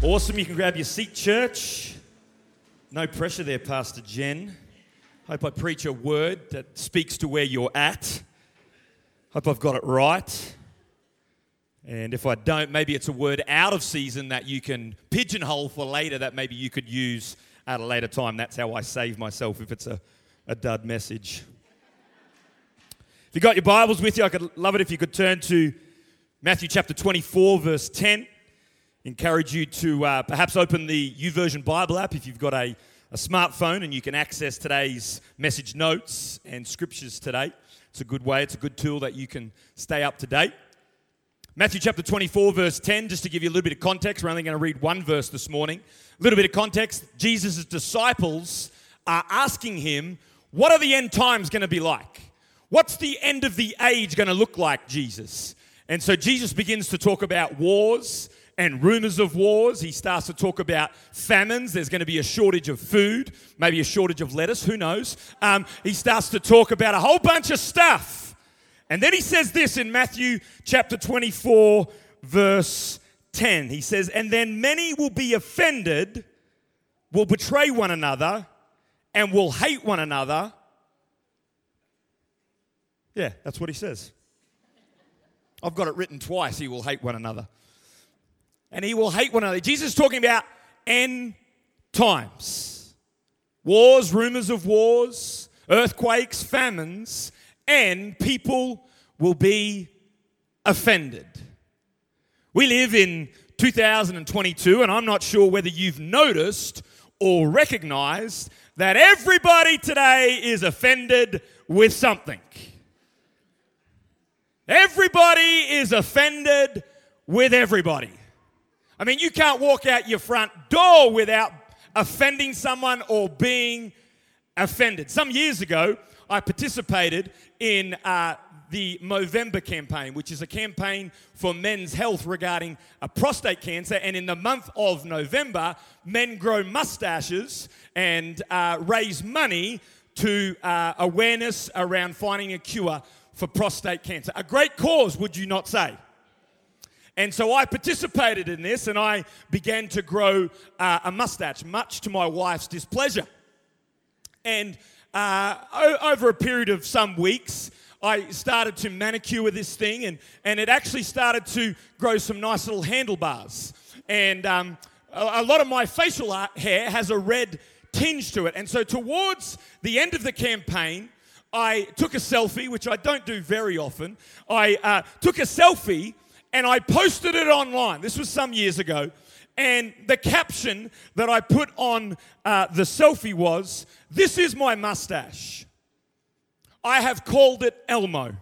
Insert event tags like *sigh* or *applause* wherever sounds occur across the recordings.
Awesome. You can grab your seat, church. No pressure there, Pastor Jen. Hope I preach a word that speaks to where you're at. Hope I've got it right. And if I don't, maybe it's a word out of season that you can pigeonhole for later that maybe you could use at a later time. That's how I save myself if it's a, a dud message. If you got your Bibles with you, I could love it if you could turn to Matthew chapter 24, verse 10 encourage you to uh, perhaps open the YouVersion Bible app if you've got a, a smartphone and you can access today's message notes and scriptures today. It's a good way, it's a good tool that you can stay up to date. Matthew chapter 24, verse 10, just to give you a little bit of context, we're only going to read one verse this morning. A little bit of context Jesus' disciples are asking him, What are the end times going to be like? What's the end of the age going to look like, Jesus? And so Jesus begins to talk about wars and rumors of wars. He starts to talk about famines. There's going to be a shortage of food, maybe a shortage of lettuce, who knows? Um, he starts to talk about a whole bunch of stuff. And then he says this in Matthew chapter 24, verse 10. He says, And then many will be offended, will betray one another, and will hate one another. Yeah, that's what he says. I've got it written twice. He will hate one another and he will hate one another. Jesus is talking about end times wars, rumors of wars, earthquakes, famines, and people will be offended. We live in 2022, and I'm not sure whether you've noticed or recognized that everybody today is offended with something. Everybody is offended with everybody. I mean, you can't walk out your front door without offending someone or being offended. Some years ago, I participated in uh, the Movember campaign, which is a campaign for men's health regarding uh, prostate cancer. And in the month of November, men grow mustaches and uh, raise money to uh, awareness around finding a cure for prostate cancer. A great cause, would you not say? And so I participated in this and I began to grow uh, a mustache, much to my wife's displeasure. And uh, o- over a period of some weeks, I started to manicure this thing and, and it actually started to grow some nice little handlebars. And um, a, a lot of my facial hair has a red tinge to it. And so, towards the end of the campaign, I took a selfie, which I don't do very often. I uh, took a selfie and I posted it online. This was some years ago. And the caption that I put on uh, the selfie was This is my mustache. I have called it Elmo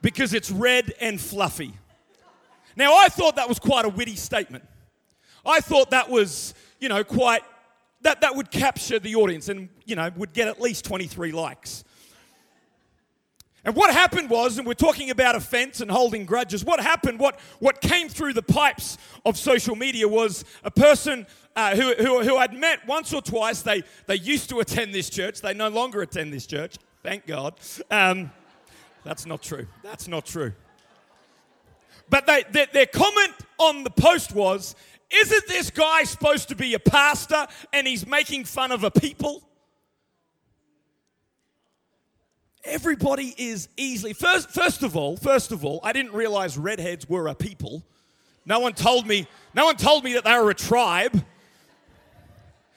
because it's red and fluffy. Now, I thought that was quite a witty statement. I thought that was, you know, quite, that, that would capture the audience and, you know, would get at least 23 likes. And what happened was, and we're talking about offense and holding grudges, what happened, what, what came through the pipes of social media was a person uh, who, who, who I'd met once or twice. They, they used to attend this church, they no longer attend this church, thank God. Um, that's not true. That's not true. But they, their, their comment on the post was, Isn't this guy supposed to be a pastor and he's making fun of a people? Everybody is easily. First, first of all, first of all, I didn't realize redheads were a people. No one told me, no one told me that they were a tribe.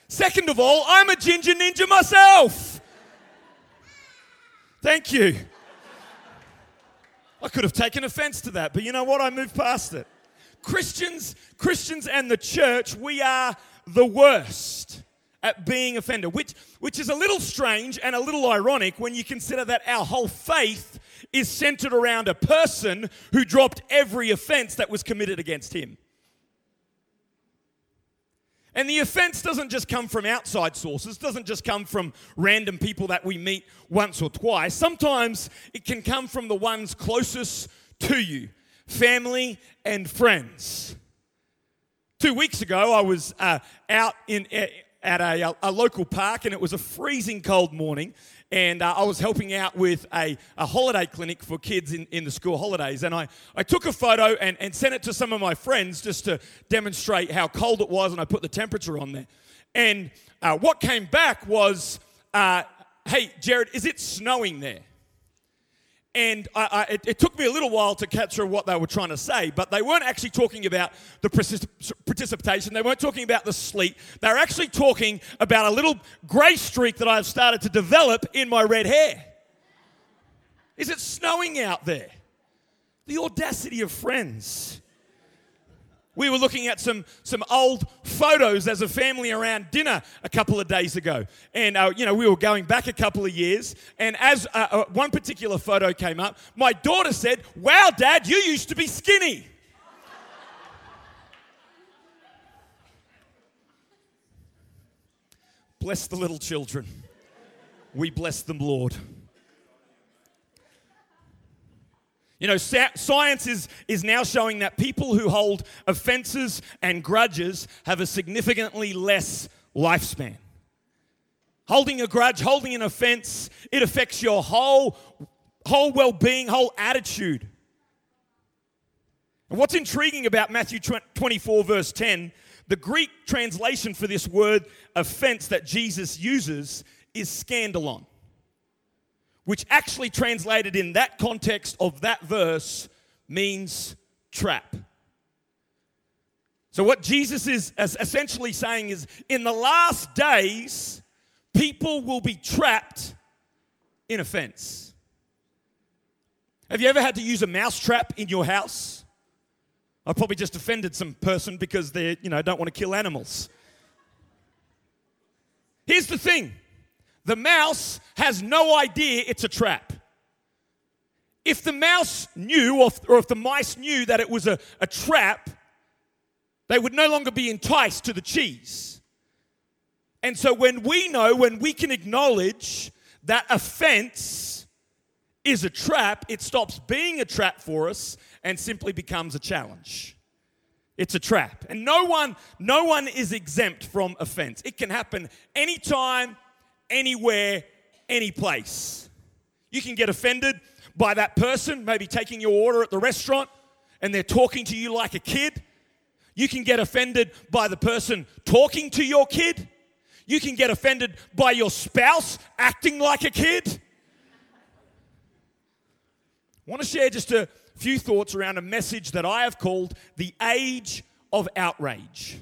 Second of all, I'm a ginger ninja myself. Thank you. I could have taken offense to that, but you know what? I moved past it. Christians, Christians and the church, we are the worst at being offended, which, which is a little strange and a little ironic when you consider that our whole faith is centered around a person who dropped every offense that was committed against him. And the offense doesn't just come from outside sources, doesn't just come from random people that we meet once or twice. Sometimes it can come from the ones closest to you family and friends. Two weeks ago, I was uh, out in, at a, a, local park and it was a freezing cold morning. and uh, I was helping out with a, a holiday clinic for kids in, in the school holidays. And I, I took a photo and, and sent it to some of my friends just to demonstrate how cold it was, and I put the temperature on there. And uh, what came back was, uh, hey, Jared, is it snowing there? And I, I, it, it, took me a little while to capture what they were trying to say, but they weren't actually talking about the precipitation. They weren't talking about the sleet. They were actually talking about a little grey streak that I've started to develop in my red hair. Is it snowing out there? The audacity of friends. We were looking at some, some old photos as a family around dinner a couple of days ago. And, uh, you know, we were going back a couple of years. And as uh, uh, one particular photo came up, my daughter said, Wow, Dad, you used to be skinny. bless the little children. We bless them, Lord. You know, science is, is now showing that people who hold offenses and grudges have a significantly less lifespan. Holding a grudge, holding an offense, it affects your whole, whole well being, whole attitude. And what's intriguing about Matthew 24, verse 10, the Greek translation for this word offense that Jesus uses is scandalon which actually translated in that context of that verse means trap. So, what Jesus is essentially saying is in the last days, people will be trapped in offense. Have you ever had to use a mouse trap in your house? I probably just offended some person because they, you know, don't want to kill animals. Here's the thing the mouse has no idea it's a trap. If the mouse knew, or if the mice knew that it was a, a trap, they would no longer be enticed to the cheese. And so when we know, when we can acknowledge that offense is a trap, it stops being a trap for us and simply becomes a challenge. It's a trap. And no one, no one is exempt from offense. It can happen anytime, anywhere, any place. You can get offended by that person, maybe taking your order at the restaurant and they're talking to you like a kid. You can get offended by the person talking to your kid. You can get offended by your spouse acting like a kid. I want to share just a few thoughts around a message that I have called the age of outrage.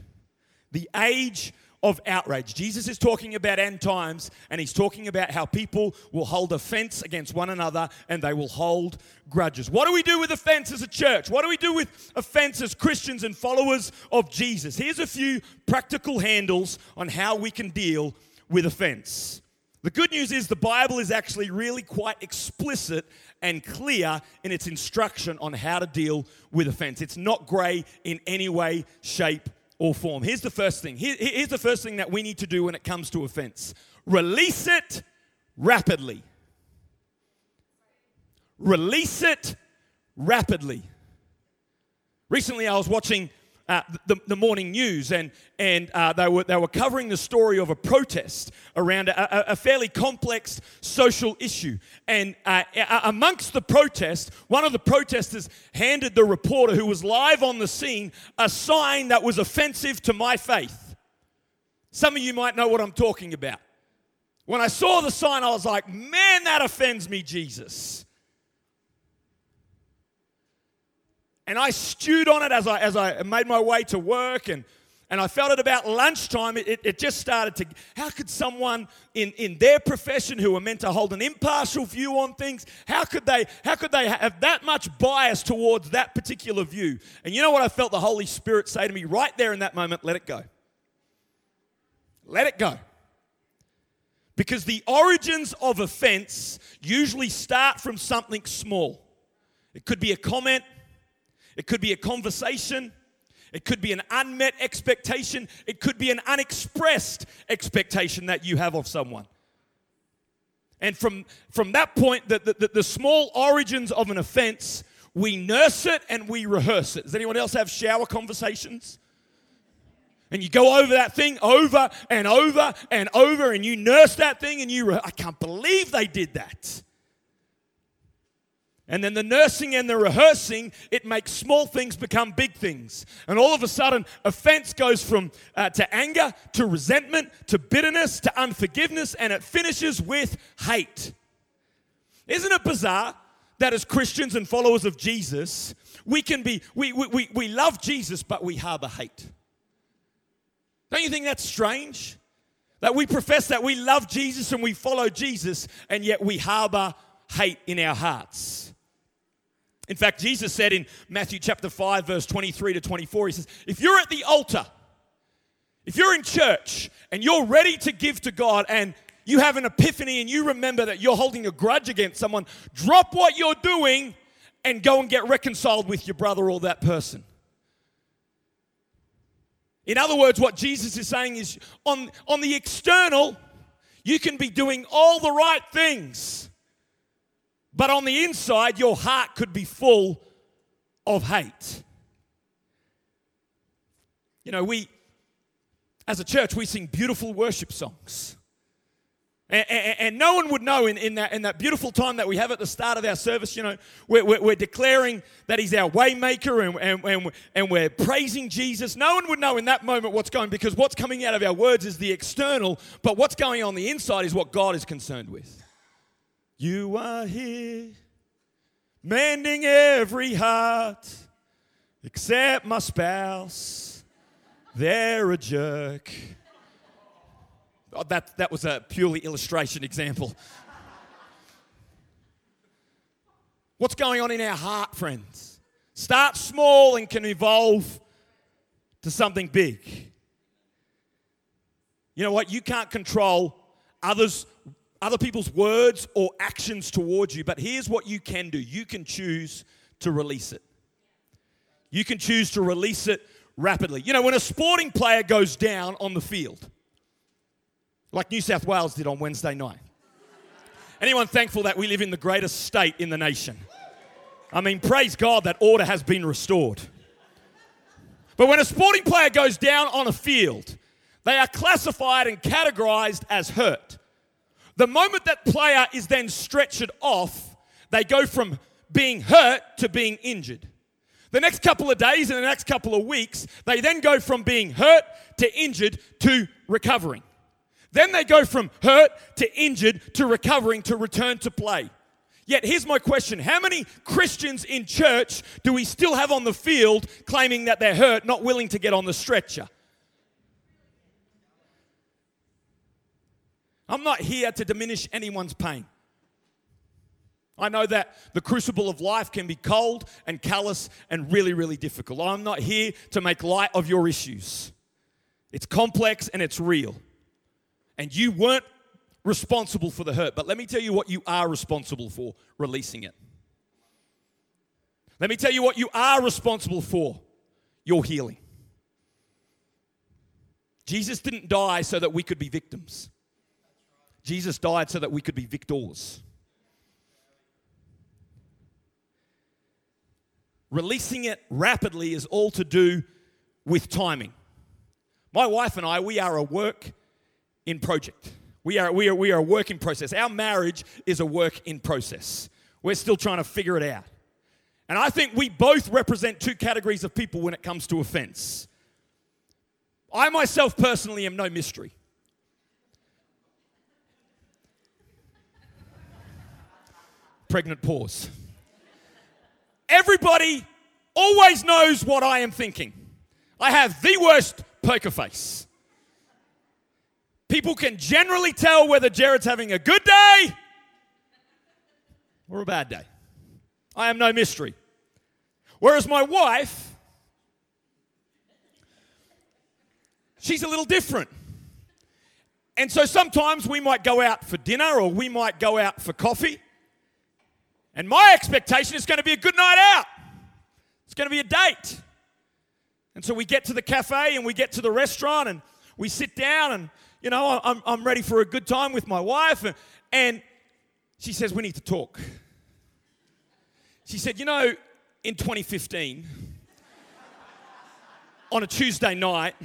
The age of outrage. Jesus is talking about end times and he's talking about how people will hold offense against one another and they will hold grudges. What do we do with offense as a church? What do we do with offense as Christians and followers of Jesus? Here's a few practical handles on how we can deal with offense. The good news is the Bible is actually really quite explicit and clear in its instruction on how to deal with offense. It's not grey in any way, shape, or form. Here's the first thing. Here, here's the first thing that we need to do when it comes to offense release it rapidly. Release it rapidly. Recently, I was watching uh, the, the, morning news, and, and uh, they, were, they were covering the story of a protest around a, a, a fairly complex social issue. And uh, amongst the protest, one of the protesters handed the reporter who was live on the scene a sign that was offensive to my faith. Some of you might know what I'm talking about. When I saw the sign, I was like, man, that offends me, Jesus. And I stewed on it as I, as I made my way to work and, and I felt it about lunchtime. It, it, just started to, how could someone in, in their profession who are meant to hold an impartial view on things, how could they, how could they have that much bias towards that particular view? And you know what I felt the Holy Spirit say to me right there in that moment? Let it go. Let it go. Because the origins of offense usually start from something small. It could be a comment, it could be a conversation. It could be an unmet expectation. It could be an unexpressed expectation that you have of someone. And from, from that point, the, the, the small origins of an offense, we nurse it and we rehearse it. Does anyone else have shower conversations? And you go over that thing over and over and over, and you nurse that thing, and you, re- I can't believe they did that. And then the nursing and the rehearsing, it makes small things become big things. And all of a sudden, offense goes from uh, to anger, to resentment, to bitterness, to unforgiveness, and it finishes with hate. Isn't it bizarre that as Christians and followers of Jesus, we can be, we, we, we, we love Jesus, but we harbor hate? Don't you think that's strange? That we profess that we love Jesus and we follow Jesus, and yet we harbor hate in our hearts. In fact, Jesus said in Matthew chapter 5, verse 23 to 24, He says, If you're at the altar, if you're in church and you're ready to give to God and you have an epiphany and you remember that you're holding a grudge against someone, drop what you're doing and go and get reconciled with your brother or that person. In other words, what Jesus is saying is on, on the external, you can be doing all the right things, but on the inside, your heart could be full of hate. You know, we, as a church, we sing beautiful worship songs. And, and, and, no one would know in, in, that, in that beautiful time that we have at the start of our service, you know, we're, we're, we're declaring that He's our waymaker and, and, and, and we're praising Jesus. No one would know in that moment what's going because what's coming out of our words is the external, but what's going on the inside is what God is concerned with. You are here, mending every heart, except my spouse. They're a jerk. Oh, that, that was a purely illustration example. What's going on in our heart, friends? Start small and can evolve to something big. You know what? You can't control others, other people's words or actions towards you, but here's what you can do you can choose to release it. You can choose to release it rapidly. You know, when a sporting player goes down on the field, like New South Wales did on Wednesday night. Anyone thankful that we live in the greatest state in the nation? I mean, praise God that order has been restored. But when a sporting player goes down on a field, they are classified and categorized as hurt. The moment that player is then stretched off, they go from being hurt to being injured. The next couple of days and the next couple of weeks, they then go from being hurt to injured to recovering. Then they go from hurt to injured to recovering to return to play. Yet here's my question How many Christians in church do we still have on the field claiming that they're hurt, not willing to get on the stretcher? I'm not here to diminish anyone's pain. I know that the crucible of life can be cold and callous and really, really difficult. I'm not here to make light of your issues. It's complex and it's real and you weren't responsible for the hurt. But let me tell you what you are responsible for releasing it. Let me tell you what you are responsible for your healing. Jesus didn't die so that we could be victims, Jesus died so that we could be victors. Releasing it rapidly is all to do with timing. My wife and I, we are a work in project. We are, we, are, we are a work in process. Our marriage is a work in process. We're still trying to figure it out. And I think we both represent two categories of people when it comes to offense. I myself personally am no mystery. Pregnant pause. Everybody always knows what I am thinking. I have the worst poker face. People can generally tell whether Jared's having a good day or a bad day. I am no mystery. Whereas my wife, she's a little different. And so sometimes we might go out for dinner or we might go out for coffee. And my expectation is going to be a good night out. It's going to be a date. And so we get to the cafe and we get to the restaurant and we sit down and you know, I'm, I'm ready for a good time with my wife. And, and she says, We need to talk. She said, You know, in 2015, on a Tuesday night,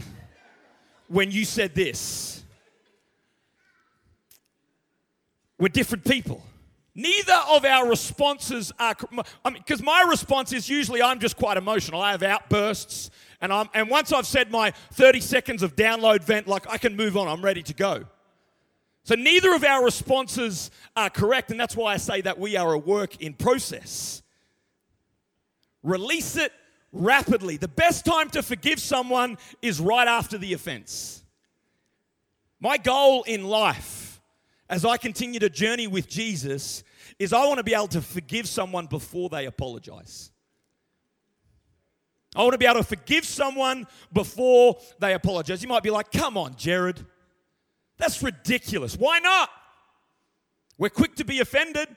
when you said this. We're different people. Neither of our responses are, I mean, because my response is usually I'm just quite emotional. I have outbursts, and, I'm, and once I've said my 30 seconds of download vent, like I can move on, I'm ready to go. So neither of our responses are correct, and that's why I say that we are a work in process. Release it rapidly. The best time to forgive someone is right after the offense. My goal in life, as I continue to journey with Jesus, is I want to be able to forgive someone before they apologize. I want to be able to forgive someone before they apologize. You might be like, come on, Jared. That's ridiculous. Why not? We're quick to be offended.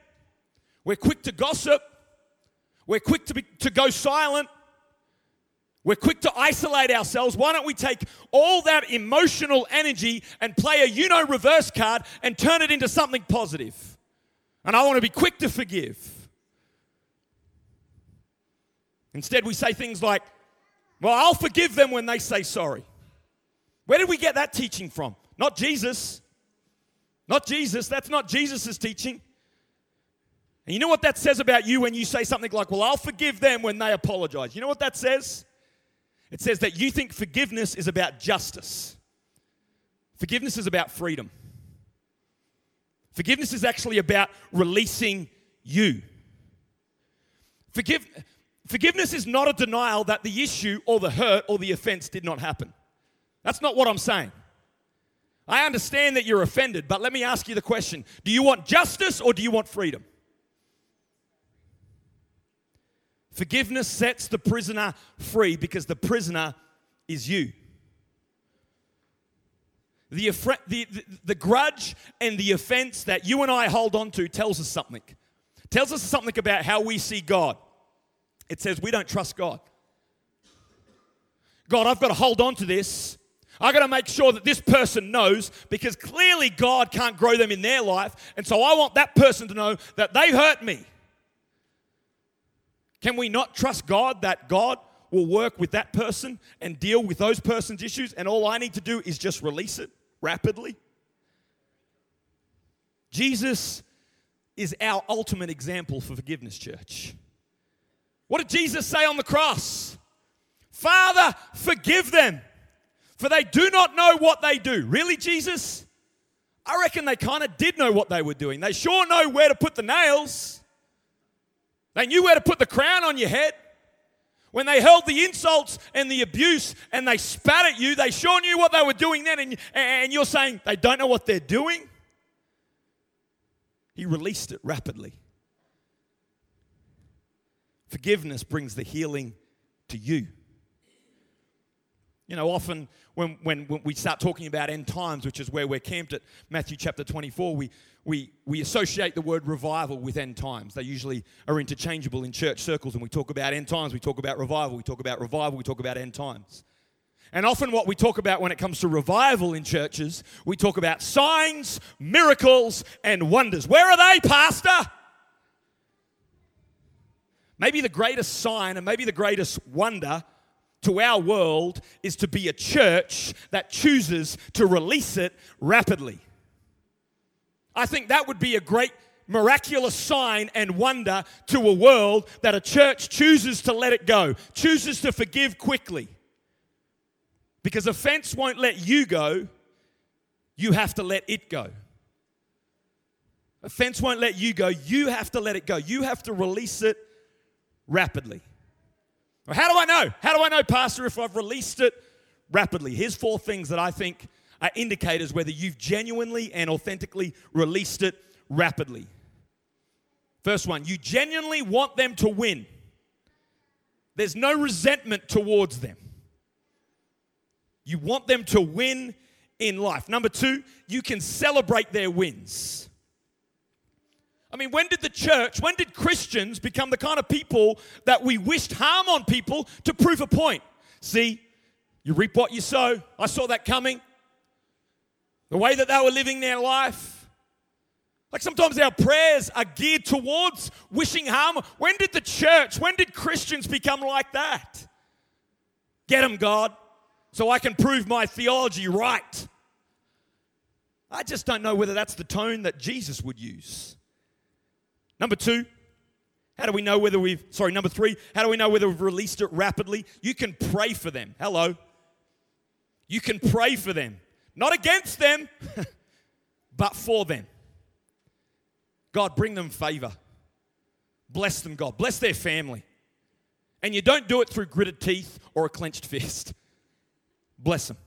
We're quick to gossip. We're quick to, be, to go silent. We're quick to isolate ourselves. Why don't we take all that emotional energy and play a you know reverse card and turn it into something positive? And I want to be quick to forgive. Instead, we say things like, Well, I'll forgive them when they say sorry. Where did we get that teaching from? Not Jesus. Not Jesus. That's not Jesus' teaching. And you know what that says about you when you say something like, Well, I'll forgive them when they apologize? You know what that says? It says that you think forgiveness is about justice. Forgiveness is about freedom. Forgiveness is actually about releasing you. Forgive, forgiveness is not a denial that the issue or the hurt or the offense did not happen. That's not what I'm saying. I understand that you're offended, but let me ask you the question Do you want justice or do you want freedom? Forgiveness sets the prisoner free because the prisoner is you. The, the, the, grudge and the offense that you and I hold on to tells us something. Tells us something about how we see God. It says we don't trust God. God, I've got to hold on to this. I've got to make sure that this person knows because clearly God can't grow them in their life. And so I want that person to know that they hurt me. Can we not trust God that God will work with that person and deal with those person's issues, and all I need to do is just release it rapidly? Jesus is our ultimate example for forgiveness, church. What did Jesus say on the cross? Father, forgive them, for they do not know what they do. Really, Jesus? I reckon they kind of did know what they were doing. They sure know where to put the nails. They knew where to put the crown on your head. When they held the insults and the abuse and they spat at you, they sure knew what they were doing then. And, and you're saying they don't know what they're doing? He released it rapidly. Forgiveness brings the healing to you. You know, often when, when, when, we start talking about end times, which is where we're camped at Matthew chapter 24, we, we, we associate the word revival with end times. They usually are interchangeable in church circles. And we talk about end times, we talk about revival, we talk about revival, we talk about end times. And often, what we talk about when it comes to revival in churches, we talk about signs, miracles, and wonders. Where are they, Pastor? Maybe the greatest sign and maybe the greatest wonder to our world is to be a church that chooses to release it rapidly. I think that would be a great miraculous sign and wonder to a world that a church chooses to let it go, chooses to forgive quickly. Because offense won't let you go, you have to let it go. Offense won't let you go, you have to let it go. You have to release it rapidly. How do I know? How do I know, Pastor, if I've released it rapidly? Here's four things that I think are indicators whether you've genuinely and authentically released it rapidly. First one, you genuinely want them to win. There's no resentment towards them. You want them to win in life. Number two, you can celebrate their wins. I mean, when did the church, when did Christians become the kind of people that we wished harm on people to prove a point? See, you reap what you sow. I saw that coming. The way that they were living their life. Like sometimes our prayers are geared towards wishing harm. When did the church, when did Christians become like that? Get them, God. so I can prove my theology right. I just don't know whether that's the tone that Jesus would use. Number two, how do we know whether we've, sorry, number three, how do we know whether we've released it rapidly? You can pray for them. Hello. You can pray for them, not against them, *laughs* but for them. God, bring them favor. Bless them, God. Bless their family. And you don't do it through gritted teeth or a clenched *laughs* fist. Bless them.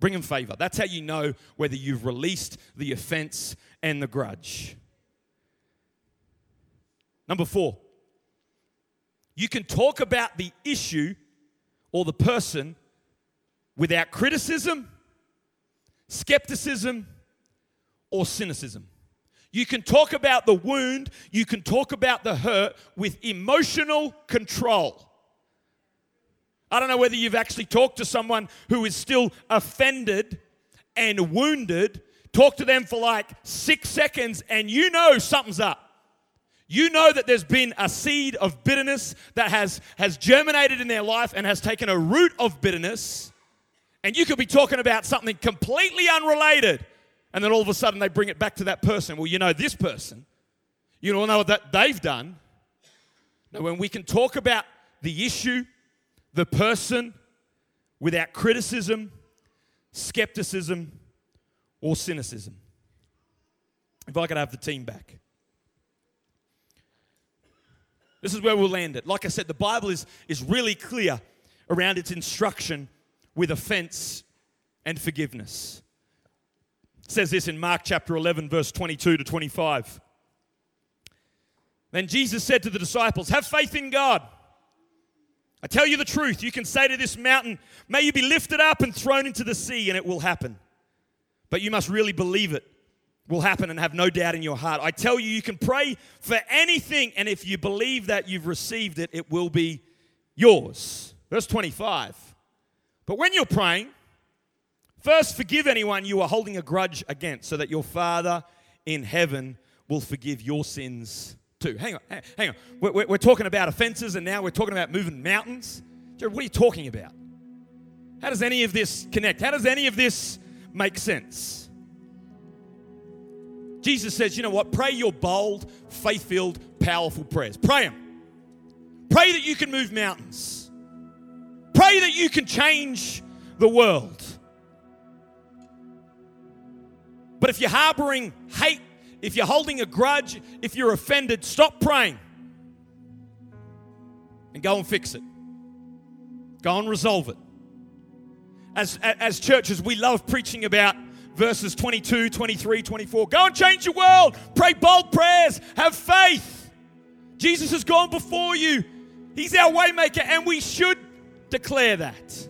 Bring them favor. That's how you know whether you've released the offense and the grudge. Number four, you can talk about the issue or the person without criticism, skepticism, or cynicism. You can talk about the wound, you can talk about the hurt with emotional control. I don't know whether you've actually talked to someone who is still offended and wounded. Talk to them for like six seconds, and you know something's up. You know that there's been a seed of bitterness that has, has germinated in their life and has taken a root of bitterness. And you could be talking about something completely unrelated. And then all of a sudden they bring it back to that person. Well, you know this person. You don't know what that they've done. Now, when we can talk about the issue, the person, without criticism, skepticism, or cynicism. If I could have the team back. This is where we'll land it. Like I said, the Bible is, is really clear around its instruction with offense and forgiveness. It says this in Mark chapter 11, verse 22 to 25. Then Jesus said to the disciples, Have faith in God. I tell you the truth, you can say to this mountain, May you be lifted up and thrown into the sea, and it will happen. But you must really believe it will happen and have no doubt in your heart. I tell you, you can pray for anything, and if you believe that you've received it, it will be yours. Verse 25. But when you're praying, first forgive anyone you are holding a grudge against, so that your Father in heaven will forgive your sins too. Hang on, hang on. We're, we're talking about offenses, and now we're talking about moving mountains. Jared, what are you talking about? How does any of this connect? How does any of this make sense? Jesus says, you know what? Pray your bold, faith filled, powerful prayers. Pray them. Pray that you can move mountains. Pray that you can change the world. But if you're harboring hate, if you're holding a grudge, if you're offended, stop praying and go and fix it. Go and resolve it. As, as churches, we love preaching about verses 22, 23, 24. Go and change your world. Pray bold prayers. Have faith. Jesus has gone before you. He's our waymaker, and we should declare that.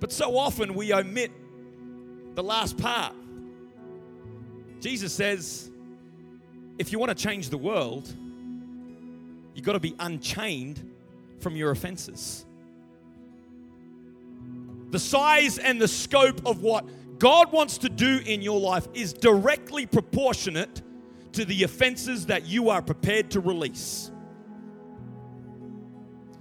But so often we omit the last part. Jesus says, if you want to change the world, you've got to be unchained from your offenses. The size and the scope of what God wants to do in your life is directly proportionate to the offenses that you are prepared to release.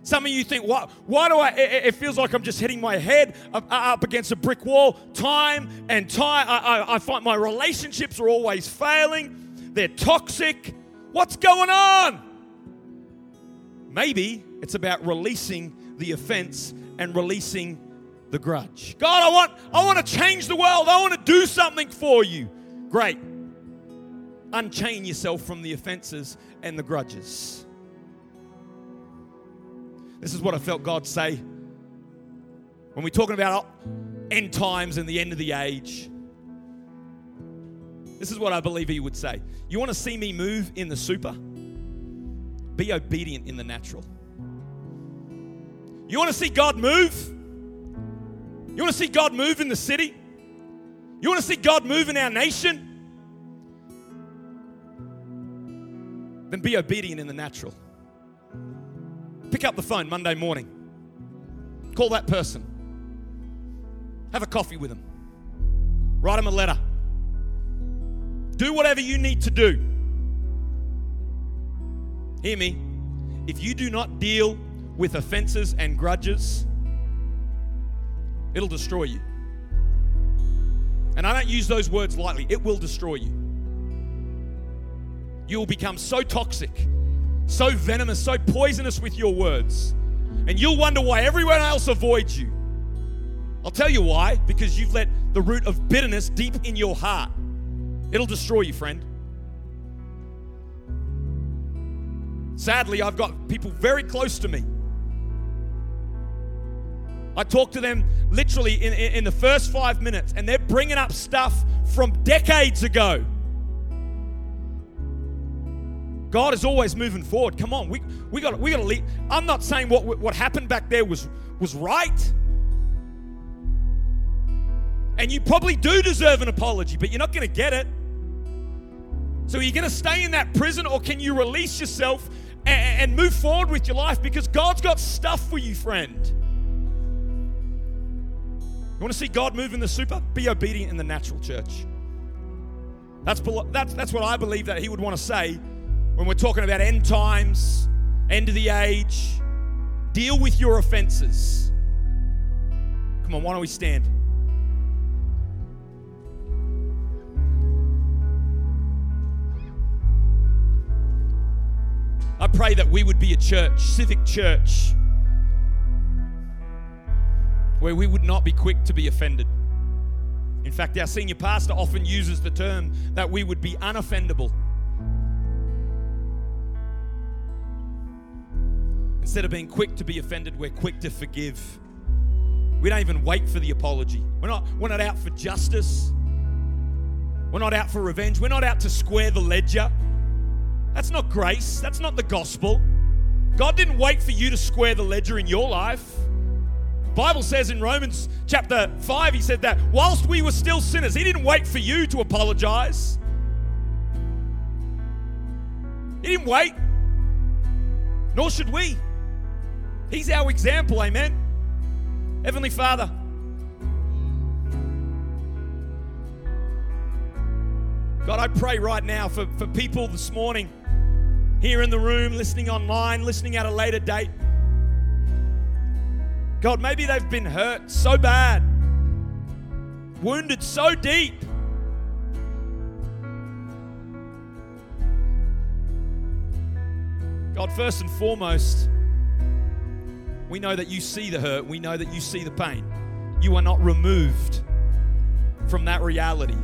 Some of you think, why, why do I? It feels like I'm just hitting my head up uh, against a brick wall. Time and time, I, I find my relationships are always failing. They're toxic. What's going on? Maybe it's about releasing the offense and releasing the grudge. God, I want, I want to change the world. I want to do something for you. Great. Unchain yourself from the offenses and the grudges. This is what I felt God say when we're talking about end times and the end of the age. This is what I believe He would say. You want to see me move in the super? Be obedient in the natural. You want to see God move? You want to see God move in the city? You want to see God move in our nation? Then be obedient in the natural. Pick up the phone Monday morning. Call that person. Have a coffee with them. Write them a letter. Do whatever you need to do. Hear me. If you do not deal with offenses and grudges, It'll destroy you. And I don't use those words lightly, it will destroy you. You will become so toxic, so venomous, so poisonous with your words. And you'll wonder why everyone else avoids you. I'll tell you why because you've let the root of bitterness deep in your heart. It'll destroy you, friend. Sadly, I've got people very close to me. I talk to them literally in, in, in, the first five minutes, and they're bringing up stuff from decades ago. God is always moving forward. Come on, we, we got we got to lead. I'm not saying what what happened back there was was right. And you probably do deserve an apology, but you're not going to get it. So are you going to stay in that prison or can you release yourself and, and move forward with your life because God's got stuff for you, friend? You want to see God move in the super? Be obedient in the natural church. That's, that's, that's what I believe that He would want to say when we're talking about end times, end of the age. Deal with your offenses. Come on, why don't we stand? I pray that we would be a church, civic church, where we would not be quick to be offended. In fact, our senior pastor often uses the term that we would be unoffendable. Instead of being quick to be offended, we're quick to forgive. We don't even wait for the apology. We're not, we're not out for justice. We're not out for revenge. We're not out to square the ledger. That's not grace. That's not the gospel. God didn't wait for you to square the ledger in your life. Bible says in Romans chapter 5 he said that whilst we were still sinners, he didn't wait for you to apologize. He didn't wait. Nor should we. He's our example, amen. Heavenly Father, God, I pray right now for, for people this morning here in the room, listening online, listening at a later date. God, maybe they've been hurt so bad, wounded so deep. God, first and foremost, we know that you see the hurt, we know that you see the pain. You are not removed from that reality,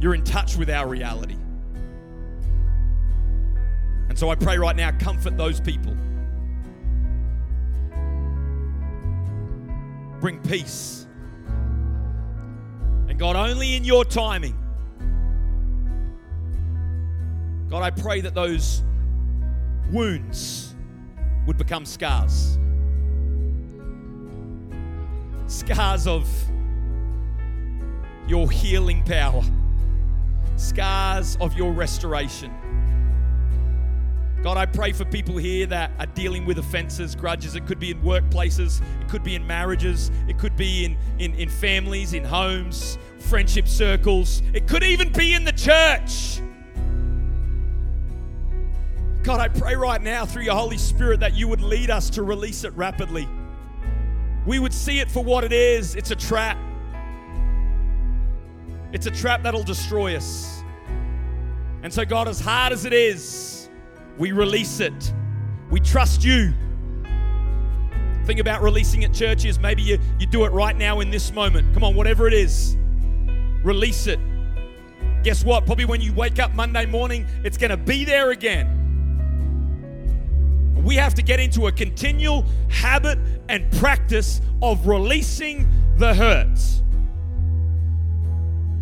you're in touch with our reality. And so I pray right now, comfort those people. Bring peace. And God, only in your timing. God, I pray that those wounds would become scars. Scars of your healing power, scars of your restoration. God, I pray for people here that are dealing with offenses, grudges. It could be in workplaces, it could be in marriages, it could be in, in, in families, in homes, friendship circles, it could even be in the church. God, I pray right now through your Holy Spirit that you would lead us to release it rapidly. We would see it for what it is it's a trap. It's a trap that'll destroy us. And so, God, as hard as it is, we release it. We trust you. Think about releasing at churches. Maybe you, you do it right now in this moment. Come on, whatever it is, release it. Guess what? Probably when you wake up Monday morning, it's going to be there again. We have to get into a continual habit and practice of releasing the hurts.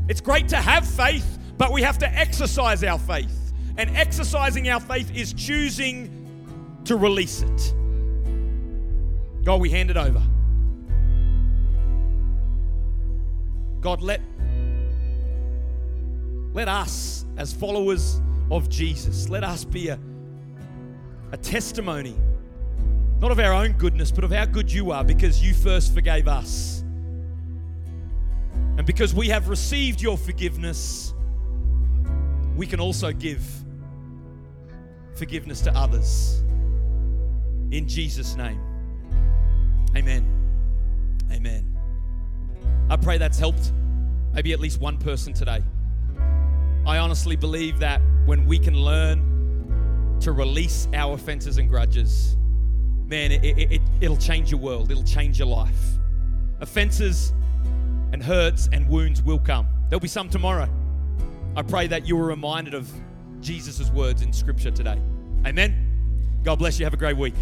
It's great to have faith, but we have to exercise our faith. And exercising our faith is choosing to release it. God, we hand it over. God, let, let us, as followers of Jesus, let us be a, a testimony, not of our own goodness, but of how good you are because you first forgave us. And because we have received your forgiveness, we can also give forgiveness to others. In Jesus' name. Amen. Amen. I pray that's helped maybe at least one person today. I honestly believe that when we can learn to release our offenses and grudges, man, it, it, it, will change your world, it'll change your life. Offenses and hurts and wounds will come. There'll be some tomorrow. I pray that you were reminded of Jesus' words in Scripture today. Amen. God bless you. Have a great week.